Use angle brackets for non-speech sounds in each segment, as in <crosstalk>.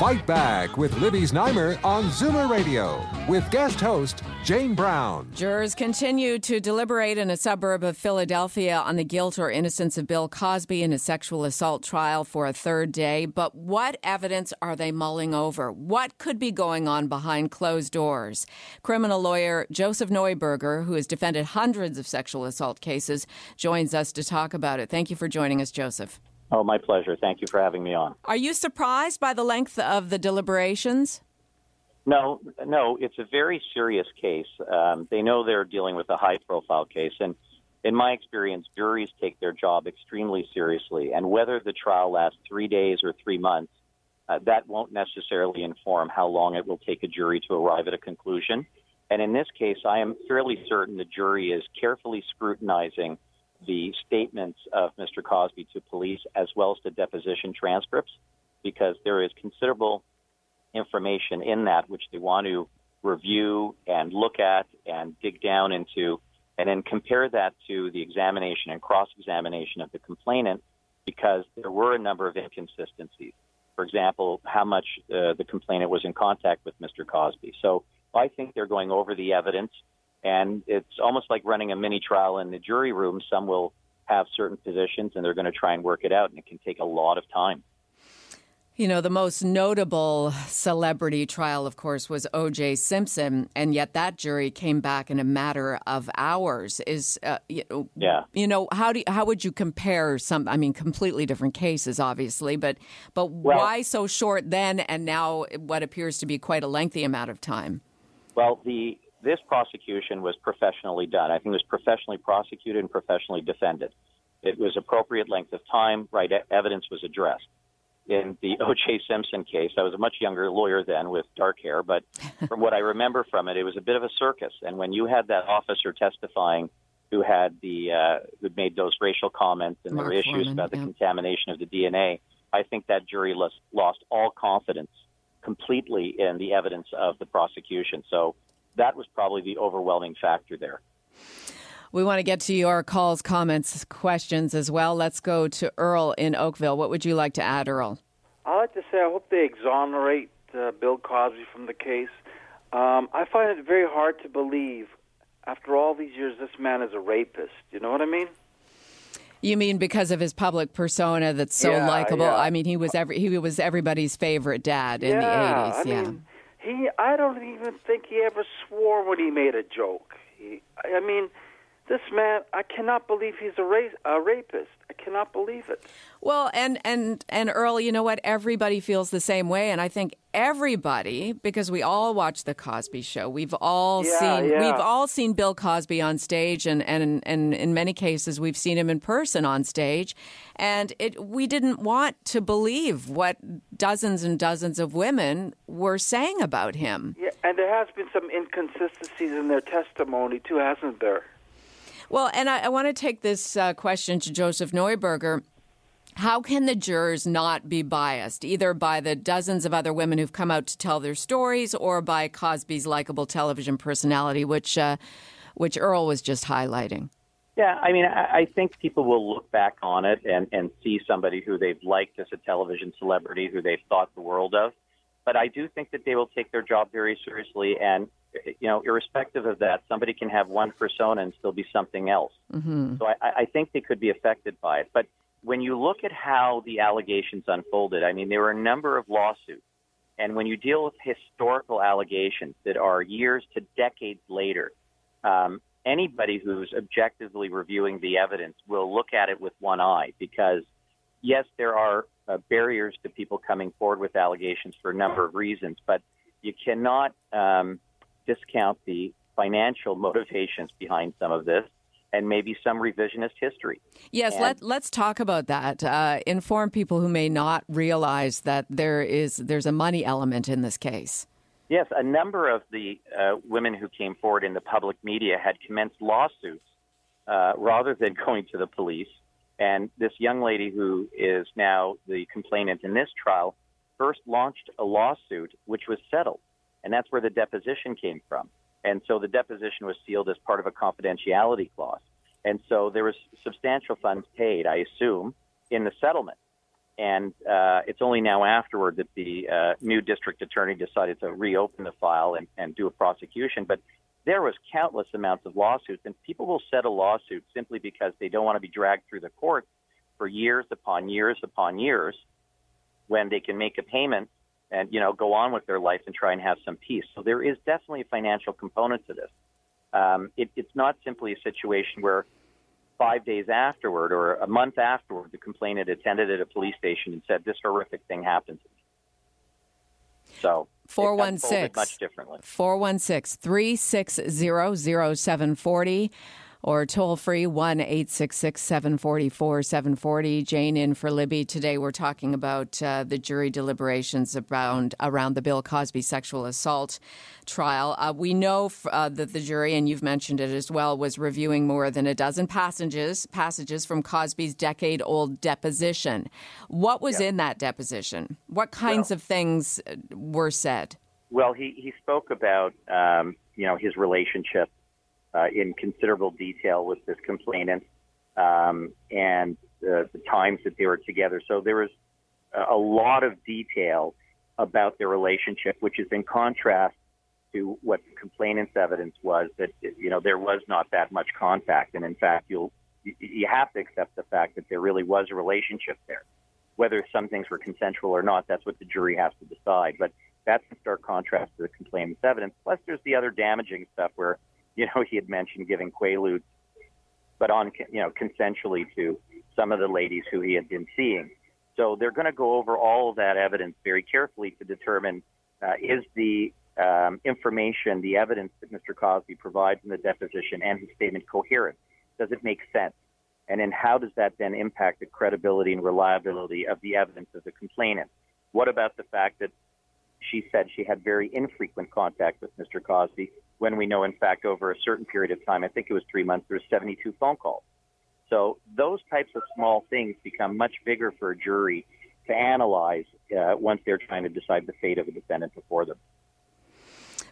Fight Back with Libby Znaimer on Zoomer Radio with guest host Jane Brown. Jurors continue to deliberate in a suburb of Philadelphia on the guilt or innocence of Bill Cosby in a sexual assault trial for a third day. But what evidence are they mulling over? What could be going on behind closed doors? Criminal lawyer Joseph Neuberger, who has defended hundreds of sexual assault cases, joins us to talk about it. Thank you for joining us, Joseph. Oh, my pleasure. Thank you for having me on. Are you surprised by the length of the deliberations? No, no, it's a very serious case. Um, they know they're dealing with a high profile case. And in my experience, juries take their job extremely seriously. And whether the trial lasts three days or three months, uh, that won't necessarily inform how long it will take a jury to arrive at a conclusion. And in this case, I am fairly certain the jury is carefully scrutinizing the statements of Mr. Cosby to police as well as the deposition transcripts because there is considerable information in that which they want to review and look at and dig down into and then compare that to the examination and cross examination of the complainant because there were a number of inconsistencies. For example, how much uh, the complainant was in contact with Mr. Cosby. So I think they're going over the evidence and it's almost like running a mini trial in the jury room. Some will have certain positions and they're going to try and work it out, and it can take a lot of time. You know, the most notable celebrity trial, of course, was O.J. Simpson, and yet that jury came back in a matter of hours. Is uh, you know, yeah, you know how do you, how would you compare some? I mean, completely different cases, obviously, but but well, why so short then, and now what appears to be quite a lengthy amount of time? Well, the this prosecution was professionally done. I think it was professionally prosecuted and professionally defended. It was appropriate length of time, right evidence was addressed. In the <laughs> O.J. Simpson case, I was a much younger lawyer then with dark hair, but <laughs> from what I remember from it, it was a bit of a circus. And when you had that officer testifying who had the uh, who made those racial comments and Mark there were issues Fuhrman, about the contamination of the DNA, I think that jury lost, lost all confidence completely in the evidence of the prosecution. So that was probably the overwhelming factor there. We want to get to your calls, comments, questions as well. Let's go to Earl in Oakville. What would you like to add, Earl? I'd like to say I hope they exonerate uh, Bill Cosby from the case. Um, I find it very hard to believe, after all these years, this man is a rapist. You know what I mean? You mean because of his public persona that's so Yeah, likable? yeah. I mean, he was every he was everybody's favorite dad in yeah, the eighties. Yeah. mean, he. I don't even think he ever swore when he made a joke. He, I mean, this man. I cannot believe he's a, ra- a rapist. I cannot believe it. Well, and and and Earl, you know what? Everybody feels the same way, and I think everybody, because we all watch the Cosby Show, we've all Yeah, seen yeah. we've all seen Bill Cosby on stage, and and and in many cases we've seen him in person on stage, and it we didn't want to believe what dozens and dozens of women were saying about him. Yeah, and there has been some inconsistencies in their testimony too, hasn't there? Well, and I, I want to take this uh, question to Joseph Neuberger. How can the jurors not be biased, either by the dozens of other women who've come out to tell their stories, or by Cosby's likable television personality, which uh, which Earl was just highlighting? Yeah, I mean, I, I think people will look back on it and, and see somebody who they've liked as a television celebrity, who they've thought the world of. But I do think that they will take their job very seriously. And, you know, irrespective of that, somebody can have one persona and still be something else. Mm-hmm. So I, I think they could be affected by it. But when you look at how the allegations unfolded, I mean, there were a number of lawsuits. And when you deal with historical allegations that are years to decades later, um, anybody who's objectively reviewing the evidence will look at it with one eye because, yes, there are uh, barriers to people coming forward with allegations for a number of reasons, but you cannot um, discount the financial motivations behind some of this. and maybe some revisionist history. Yes, and, let, let's talk about that. Uh, inform people who may not realize that there is there's a money element in this case. Yes, a number of the uh, women who came forward in the public media had commenced lawsuits uh, rather than <laughs> going to the police. And this young lady, who is now the complainant in this trial, first launched a lawsuit which was settled. And that's where the deposition came from. And so the deposition was sealed as part of a confidentiality clause. And so there was substantial funds paid, I assume, in the settlement. And uh, it's only now afterward that the uh, new district attorney decided to reopen the file and, and do a prosecution. But there was countless amounts of lawsuits, and people will settle lawsuits simply because they don't want to be dragged through the courts for years upon years upon years when they can make a payment and you know go on with their life and try and have some peace. So there is definitely a financial component to this. Um, it, it's not simply a situation where five days afterward or a month afterward the complainant attended at a police station and said this horrific thing happened to me. So 416 much differently. 416 360 0740 or toll free 1 866 744 740. Jane in for Libby. Today we're talking about uh, the jury deliberations around, around the Bill Cosby sexual assault trial. Uh, we know f- uh, that the jury, and you've mentioned it as well, was reviewing more than a dozen passages, passages from Cosby's decade old deposition. What was in that deposition? What kinds well, of things uh, were said? Well, he, he spoke about um, you know his relationship uh, in considerable detail with this complainant um, and the, the times that they were together. So there was a lot of detail about their relationship, which is in contrast to what the complainant's evidence was that you know there was not that much contact, and in fact, you'll you have to accept the fact that there really was a relationship there. Whether some things were consensual or not, that's what the jury has to decide. But that's in stark contrast to the complainant's evidence. Plus, there's the other damaging stuff where <laughs> you know, he had mentioned giving quaaludes, but on, you know, consensually to some of the ladies who he had been seeing. So they're going to go over all of that evidence very carefully to determine uh, is the um, information, the evidence that Mr. Cosby provides in the deposition and his statement coherent? Does it make sense? And then how does that then impact the credibility and reliability of the evidence of the complainant? What about the fact that she said she had very infrequent contact with Mr. Cosby when we know, in fact, over a certain period of time, I think it was three months, there was 72 phone calls. So those types of small things become much bigger for a jury to analyze uh, once they're trying to decide the fate of a defendant before them.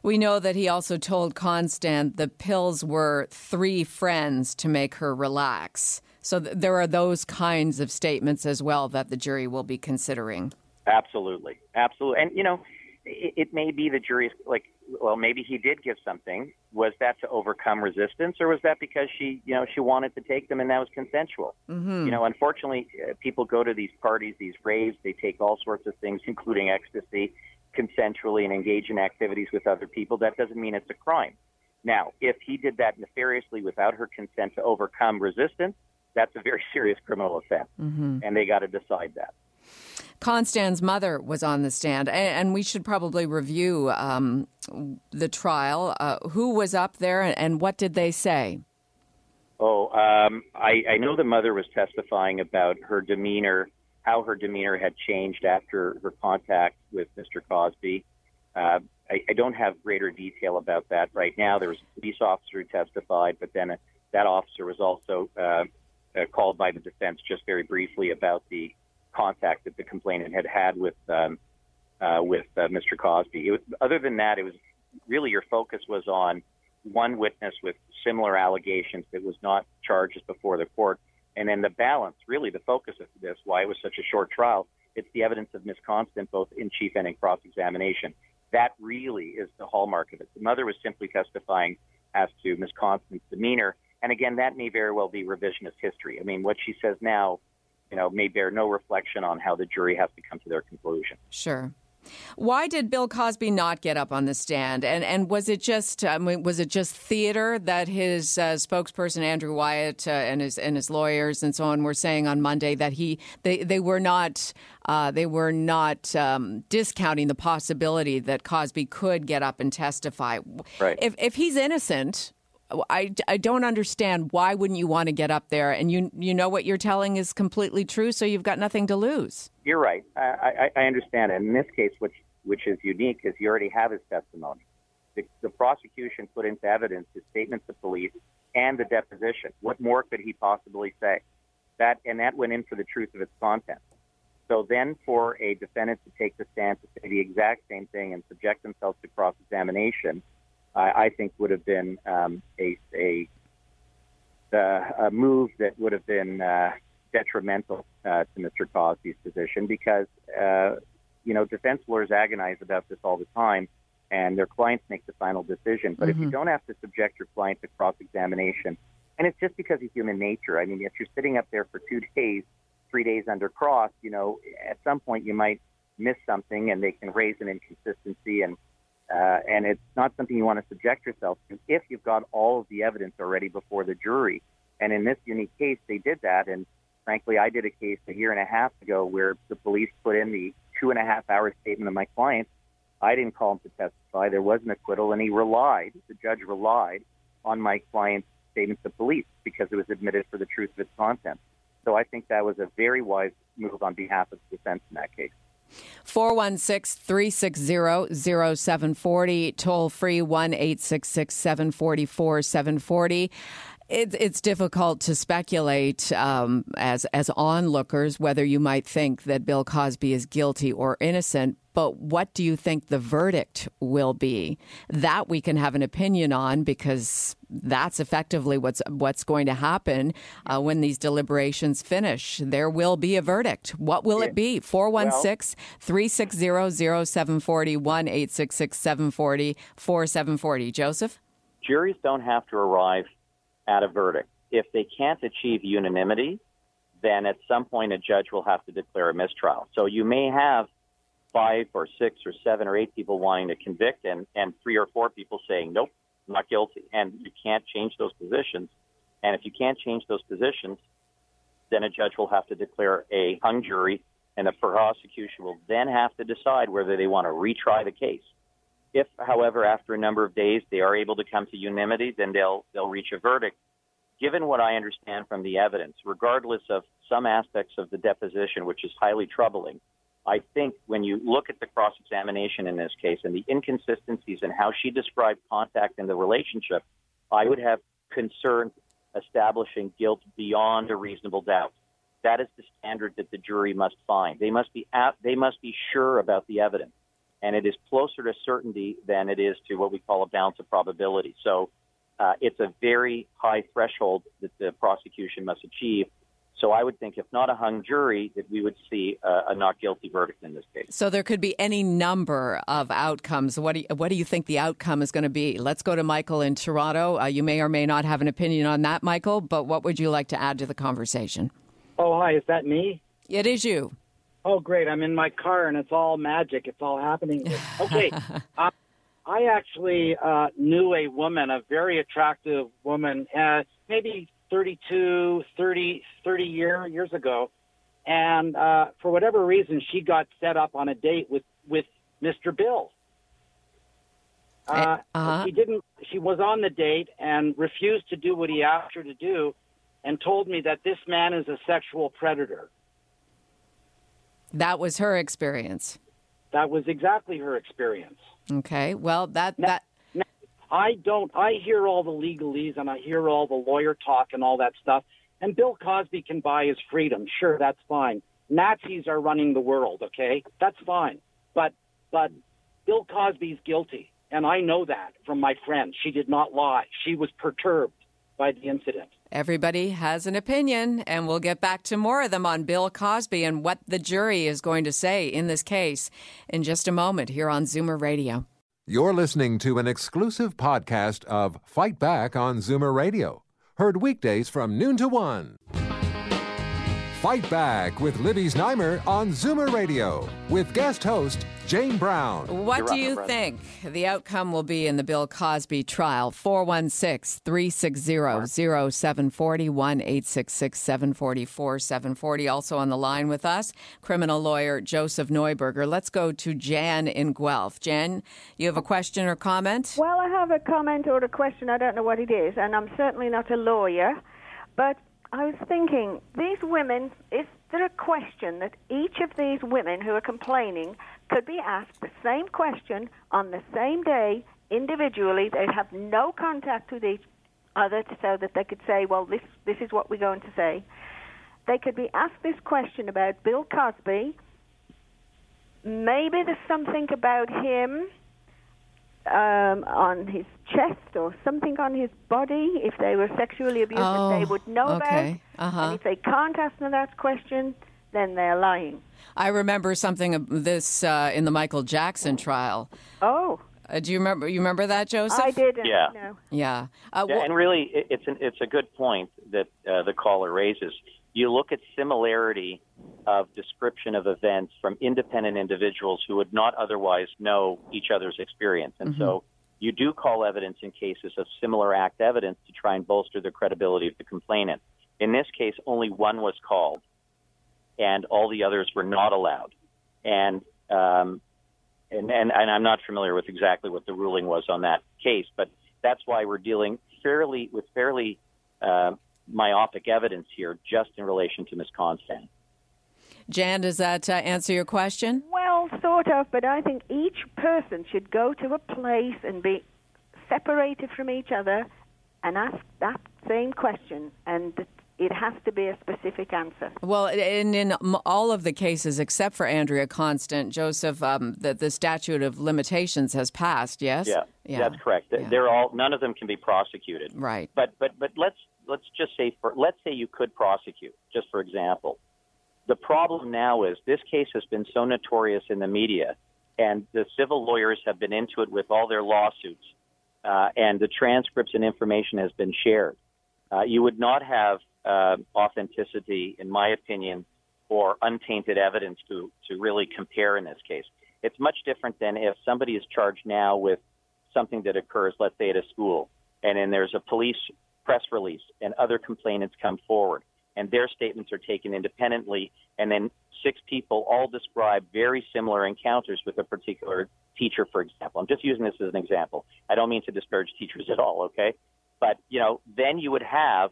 We know that he also told Constand the pills were three friends to make her relax. So th- there are those kinds of statements as well that the jury will be considering. Absolutely. Absolutely. And, you know, it, it may be the jury's like, well, maybe he did give something. Was that to overcome resistance, or was that because she, you know, she wanted to take them and that was consensual? Mm-hmm. You know, unfortunately, uh, people go to these parties, these raves, they take all sorts of things, including ecstasy, consensually and engage in activities with other people. That doesn't mean it's a crime. Now, if he did that nefariously without her consent to overcome resistance, that's a very <laughs> serious criminal offense, mm-hmm. and they got to decide that. Constand's mother was on the stand, and, we should probably review um, the trial. Uh, who was up there, and what did they say? Oh, um, I, I know the mother was testifying about her demeanor, how her demeanor had changed after her contact with Mr. Cosby. Uh, I, I don't have greater detail about that right now. There was a police officer who testified, but then uh, that officer was also uh, uh, called by the defense just very briefly about the contact that the complainant had had with um, uh, with uh, Mr. Cosby. Was, other than that, it was really your focus was on one witness with similar allegations that was not charged before the court, and then the balance. Really, the focus of this, why it was such a short trial, it's the evidence of misconduct both in chief and in cross examination. That really is the hallmark of it. The mother was simply testifying as to Ms. Constand's demeanor. And again, that may very well be revisionist history. I mean, what she says now you know, may bear no reflection on how the jury has to come to their conclusion. Sure. Why did Bill Cosby not get up on the stand? And and was it just I mean, was it just theater that his uh, spokesperson Andrew Wyatt uh, and his and his lawyers and so on were saying on Monday that he they they were not uh, they were not um, discounting the possibility that Cosby could get up and testify. Right. If if he's innocent, I, I don't understand why wouldn't you want to get up there and you you know what you're telling is completely true, so you've got nothing to lose. You're right. I, I, I understand it. In this case, which which is unique, is you already have his testimony. The, the prosecution put into evidence his statements to police and the deposition. What more could he possibly say? That and that went in for the truth of its content. So then, for a defendant to take the stand to say the exact same thing and subject themselves to cross-examination, I, I think would have been um, a, a, a move that would have been uh, detrimental uh, to Mr. Cosby's position because uh, you know defense lawyers agonize about this all the time, and their clients make the final decision. But mm-hmm. if you mm-hmm. don't have to subject your client to cross-examination, and it's just because of human nature. I mean, if you're sitting up there for two <laughs> days, three days under cross, you know, at some point you might miss something, and they can raise an inconsistency and uh, and it's not something you want to subject yourself to if you've got all of the evidence already before the jury. And in this unique case, they did that. And frankly, I did a case a year and a half ago where the police put in the two and a half hour statement of my client. I didn't call him to testify. There was an acquittal, and he relied, the judge relied on my client's statement to police because it was admitted for the truth of its content. So I think that was a very wise move on behalf of the defense in that case. 416 360 0740, toll free 1 866 744 740. It's difficult to speculate um, as as onlookers whether you might think that Bill Cosby is guilty or innocent, but what do you think the verdict will be? That we can have an opinion on because that's effectively what's what's going to happen uh, when these deliberations finish. There will be a verdict. What will it be? 416 360 0740 1 866 740 4740. Joseph? Juries don't have to arrive at a verdict. If they can't achieve unanimity, then at some point a judge will have to declare a mistrial. So you may have five or six or seven or eight people wanting to convict and, and three or four people saying, nope, not guilty. And you can't change those positions. And if you can't change those positions, then a judge will have to declare a hung jury, and the prosecution will then have to decide whether they want to retry the case. If, however, after a number of days they are able to come to unanimity, then they'll they'll reach a verdict. Given what I understand from the evidence, regardless of some aspects of the deposition, which is highly troubling, I think when you look at the cross examination in this case and the inconsistencies in how she described contact and the relationship, I would have concern establishing guilt beyond a reasonable doubt. That is the standard that the jury must find. They must be at, they must be sure about the evidence, and it is closer to certainty than it is to what we call a balance of probability. So uh, it's a very high threshold that the prosecution must achieve so I would think, if not a hung jury, that we would see a, a, not guilty verdict in this case. So there could be any number of outcomes. What do you, what do you think the outcome is going to be? Let's go to Michael in Toronto. Uh, you may or may not have an opinion on that, Michael. But what would you like to add to the conversation? Oh, hi. Is that me? It is you. Oh, great. I'm in my car and it's all magic. It's all happening. <laughs> Okay. uh, I actually uh, knew a woman, a very attractive woman, uh, maybe 32, 30, 30 year, years ago. And uh, for whatever reason, she got set up on a date with, with Mr. Bill. Eh, uh, uh-huh. She didn't. She was on the date and refused to do what he asked her to do, and told me that this man is a sexual predator. That was her experience. That was exactly her experience. Okay. Well, that now, that I don't. I hear all the legalese and I hear all the lawyer talk and all that stuff. And Bill Cosby can buy his freedom. Sure, that's fine. Nazis are running the world. Okay, that's fine. But but Bill Cosby's guilty, and I know that from my friend. She did not lie. She was perturbed by the incident. Everybody has an opinion, and we'll get back to more of them on Bill Cosby and what the jury is going to say in this case in just a moment here on Zoomer Radio. You're listening to an exclusive podcast of Fight Back on Zoomer Radio, heard weekdays from noon to one. Fight Back with Libby Znaimer on Zoomer Radio with guest host Jane Brown. What You're do you welcome, think the outcome will be in the Bill Cosby trial? 416 360 0740 1 866 744 740. Also on the line with us, criminal lawyer Joseph Neuberger. Let's go to Jan in Guelph. Jan, you have a question or comment? Well, I have a comment or a question. I don't know what it is, and I'm certainly not a lawyer. But I was thinking, these women, is there a question that each of these women who are complaining could be asked the same question on the same day individually? They'd have no contact with each other so that they could say, well, this, this is what we're going to say. They could be asked this question about Bill Cosby. Maybe there's something about him um, on his chest or something on his body. If they were sexually abused, that they Oh, would know okay. about. Uh-huh. And if they can't ask them that question, then they're lying. I remember something of this uh, in the Michael Jackson trial. Oh, Uh, do you remember? You remember that, Joseph? I didn't. Yeah. No. Yeah. Uh, Yeah, wh- and really, it- it's an, it's a good point that uh, the caller raises. You look at similarity of description of events from independent individuals who would not otherwise know each other's experience, and so you do call evidence in cases of similar act evidence to try and bolster the credibility of the complainant. In this case, only one was called, and all the others were not allowed. And um, and, and, and I'm not familiar with exactly what the ruling was on that case, but that's why we're dealing fairly with fairly uh, myopic evidence here, just in relation to Ms. Constand. Jan, does that uh, answer your question? Well, sort of, but I think each person should go to a place and be separated from each other and ask that same question, and it has to be a specific answer. Well, in, in all of the cases except for Andrea Constand, Joseph, um, the, the statute of limitations has passed. Yes. Yeah, that's correct. Yeah. They're all none of them can be prosecuted. Right. But but but let's let's just say for let's say you could prosecute, just for example. The problem now is this case has been so notorious in the media, and the civil lawyers have been into it with all their lawsuits, uh, and the transcripts and information has been shared. Uh, you would not have uh, authenticity, in my opinion, or untainted evidence to to really compare in this case. It's much different than if somebody is charged now with something that occurs, let's say at a school, and then there's a police press release, and other complainants come forward, and their statements are taken independently, and then six people all describe very similar encounters with a particular teacher, for example. I'm just using this as an example. I don't mean to disparage teachers at all, okay? But you know, then you would have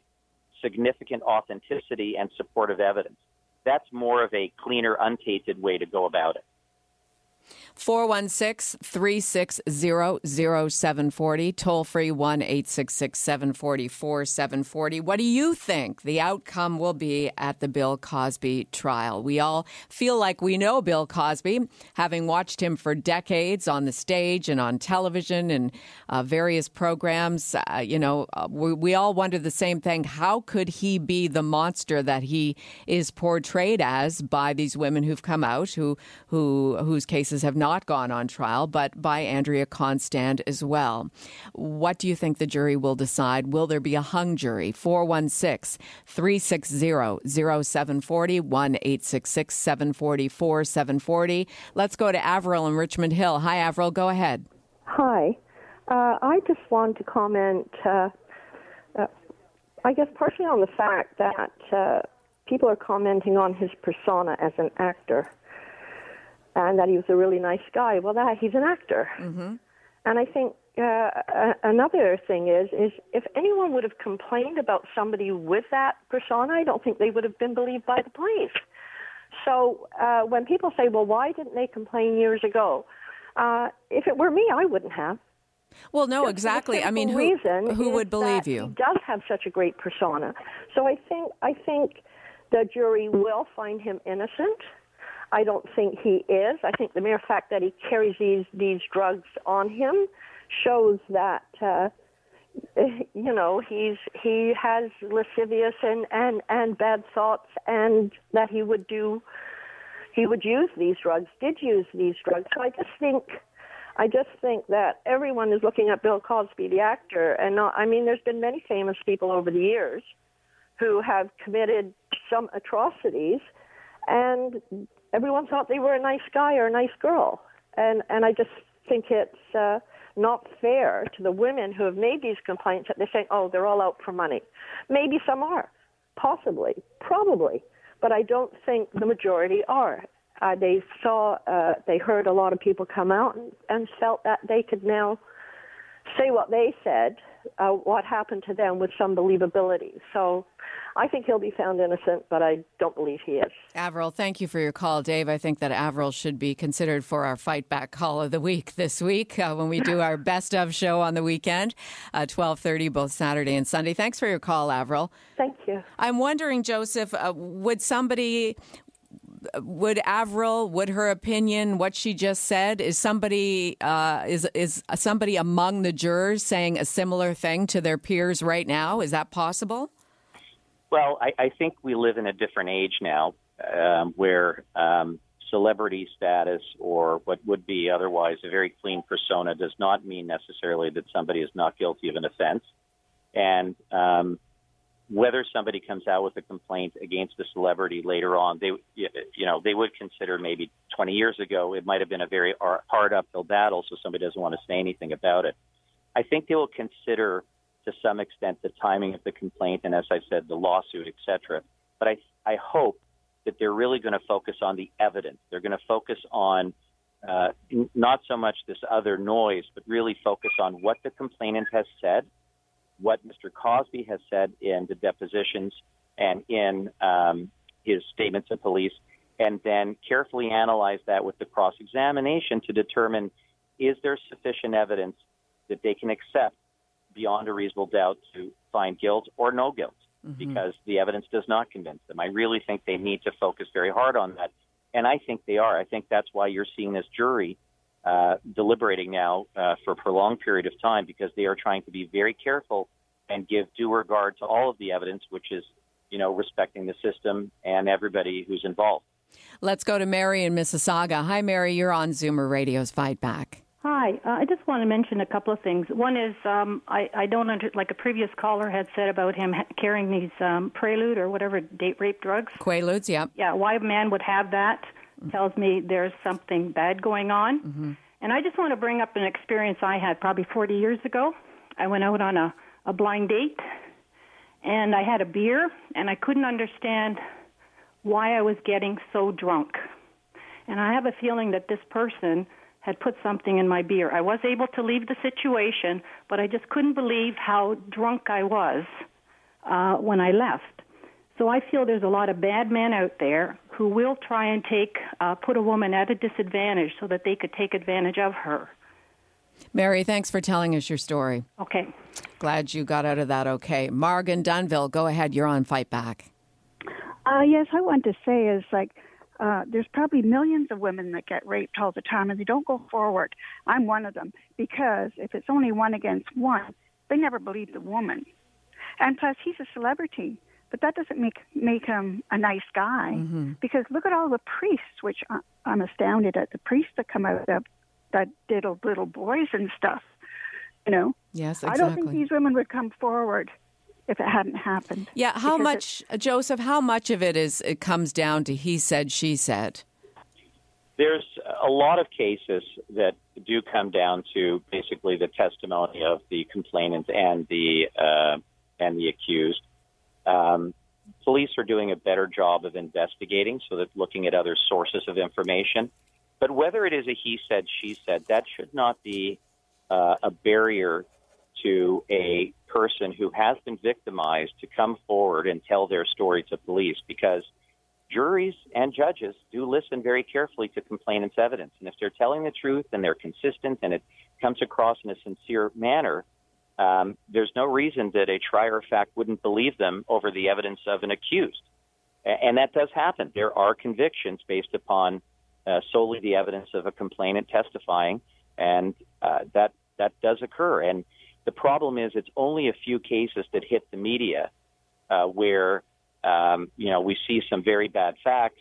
significant authenticity and supportive evidence. That's more of a cleaner, untainted way to go about it. 416 360 0740, toll free 1 866 744 740. What do you think the outcome will be at the Bill Cosby trial? We all feel like we know Bill Cosby, having watched him for decades on the stage and on television and uh, various programs. Uh, you know, uh, we, we all wonder the same thing. How could he be the monster that he is portrayed as by these women who've come out, who, who, whose cases have not gone on trial, but by Andrea Constand as well. What do you think the jury will decide? Will there be a hung jury? 416 360 0740 1 744 740. Let's go to Avril in Richmond Hill. Hi, Avril. Go ahead. Hi. Uh, I just wanted to comment, uh, uh, I guess, partially on the fact that uh, people are commenting on his persona as an actor and that he was a really nice guy. Well, that he's an actor. Mm-hmm. And I think uh, another thing is, is if anyone would have complained about somebody with that persona, I don't think they would have been believed by the police. So uh, when people say, well, why didn't they complain years ago? Uh, if it were me, I wouldn't have. Well, no, Just exactly. I mean, who, who would believe you? He does have such a great persona. So I think I think the jury will find him innocent. I don't think he is. I think the mere fact that he carries these these drugs on him shows that uh, <laughs> you know he's he has lascivious and and and bad thoughts, and that he would do he would use these drugs, did use these drugs. So I just think. I just think that everyone is looking at Bill Cosby, the actor, and not, I mean, there's been many famous people over the years who have committed some atrocities, and everyone thought they were a nice guy or a nice girl. And and I just think it's uh, not fair to the women who have made these complaints that they're saying, oh, they're all out for money. Maybe some are, possibly, probably, but I don't think the majority are. Uh, they saw, uh, they heard a lot of people come out and, and felt that they could now say what they said, uh, what happened to them with some believability. So I think he'll be found innocent, but I don't believe he is. Avril, thank you for your call, Dave. I think that Avril should be considered for our fight back call of the week this week uh, when we do our <laughs> best of show on the weekend, uh, twelve thirty, both Saturday and Sunday. Thanks for your call, Avril. Thank you. I'm wondering, Joseph, uh, would somebody would Avril, would her opinion, what she just said, is somebody uh, is is somebody among the jurors saying a similar thing to their peers right now? Is that possible? Well, I, I think we live in a different age now, um, where um, celebrity status or what would be otherwise a very clean persona does not mean necessarily that somebody is not guilty of an offense, and um, whether somebody comes out with a complaint against a celebrity later on, they, you know, they would consider maybe 20 years ago it might have been a very hard uphill battle, so somebody doesn't want to say anything about it. I think they will consider to some extent the timing of the complaint and, as I said, the lawsuit, et cetera. But I, I hope that they're really going to focus on the evidence. They're going to focus on uh, not so much this other noise, but really focus on what the complainant has said what Mr. Cosby has said in the depositions and in um, his statements to police, and then carefully analyze that with the cross examination to determine is there sufficient evidence that they can accept beyond a reasonable doubt to find guilt or no guilt mm-hmm. because the evidence does not convince them. I really think they need to focus very hard on that. And I think they are. I think that's why you're seeing this jury uh, deliberating now uh, for a prolonged period of time because they are trying to be very careful and give due regard to all of the evidence, which is, you know, respecting the system and everybody who's involved. Let's go to Mary in Mississauga. Hi, Mary. You're on Zoomer Radio's Fight Back. Hi. Uh, I just want to mention a couple of things. One is um, I, I don't under, like a previous caller had said about him ha- carrying these um, Prelude or whatever date rape drugs. Quaaludes, yeah. Yeah. Why a man would have that tells me there's something bad going on. Mm-hmm. And I just want to bring up an experience I had probably 40 years ago. I went out on a, a blind date, and I had a beer, and I couldn't understand why I was getting so drunk. And I have a feeling that this person had put something in my beer. I was able to leave the situation, but I just couldn't believe how drunk I was uh, when I left. So I feel there's a lot of bad men out there who will try and take uh, put a woman at a disadvantage so that they could take advantage of her. Mary, thanks for telling us your story. Okay. Glad you got out of that okay. Margan Dunville, go ahead. You're on Fight Back. Uh, yes, I want to say is like uh, there's probably millions of women that get raped all the time and they don't go forward. I'm one of them because if it's only one against one, they never believe the woman. And plus, he's a celebrity, but that doesn't make make him a nice guy. Mm-hmm. Because look at all the priests, which I'm astounded at the priests that come out of that diddle little boys and stuff. You know. Yes, exactly. I don't think these women would come forward if it hadn't happened. Yeah, how much, Joseph? How much of it is it comes down to he said, she said? There's a lot of cases that do come down to basically the testimony of the complainant and the uh, and the accused. Um, police are doing a better job of investigating, so that looking at other sources of information. But whether it is a he said, she said, that should not be uh, a barrier to a person who has been victimized to come forward and tell their story to police because juries and judges do listen very carefully to complainants' evidence. And if they're telling the truth and they're consistent and it comes across in a sincere manner, um, there's no reason that a trier of fact wouldn't believe them over the evidence of an accused. And that does happen. There are convictions based upon uh, solely the evidence of a complainant testifying, and uh, that that does occur. And the problem is, it's only a few cases that hit the media uh, where um, you know we see some very bad facts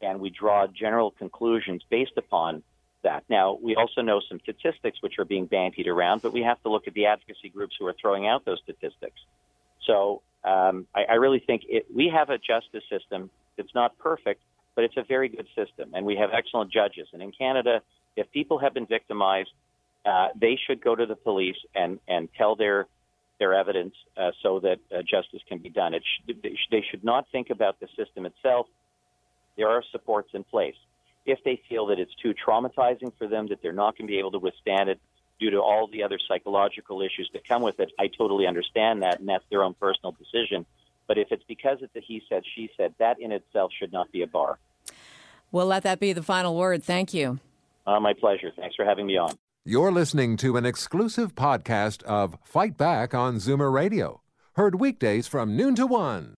and we draw general conclusions based upon that. Now, we also know some statistics which are being bandied around, but we have to look at the advocacy groups who are throwing out those statistics. So um, I, I really think it, we have a justice system. that's not perfect, but it's a very good system, and we have excellent judges. And in Canada, if people have been victimized, uh, they should go to the police and and tell their their evidence uh, so that uh, justice can be done. Sh- they should not think about the system itself. There are supports in place. If they feel that it's too traumatizing for them, that they're not going to be able to withstand it due to all the other psychological issues that come with it, I totally understand that, and that's their own personal decision. But if it's because it's a he said, she said, that in itself should not be a bar. We'll let that be the final word. Thank you. Uh, my pleasure. Thanks for having me on. You're listening to an exclusive podcast of Fight Back on Zoomer Radio, heard weekdays from noon to one.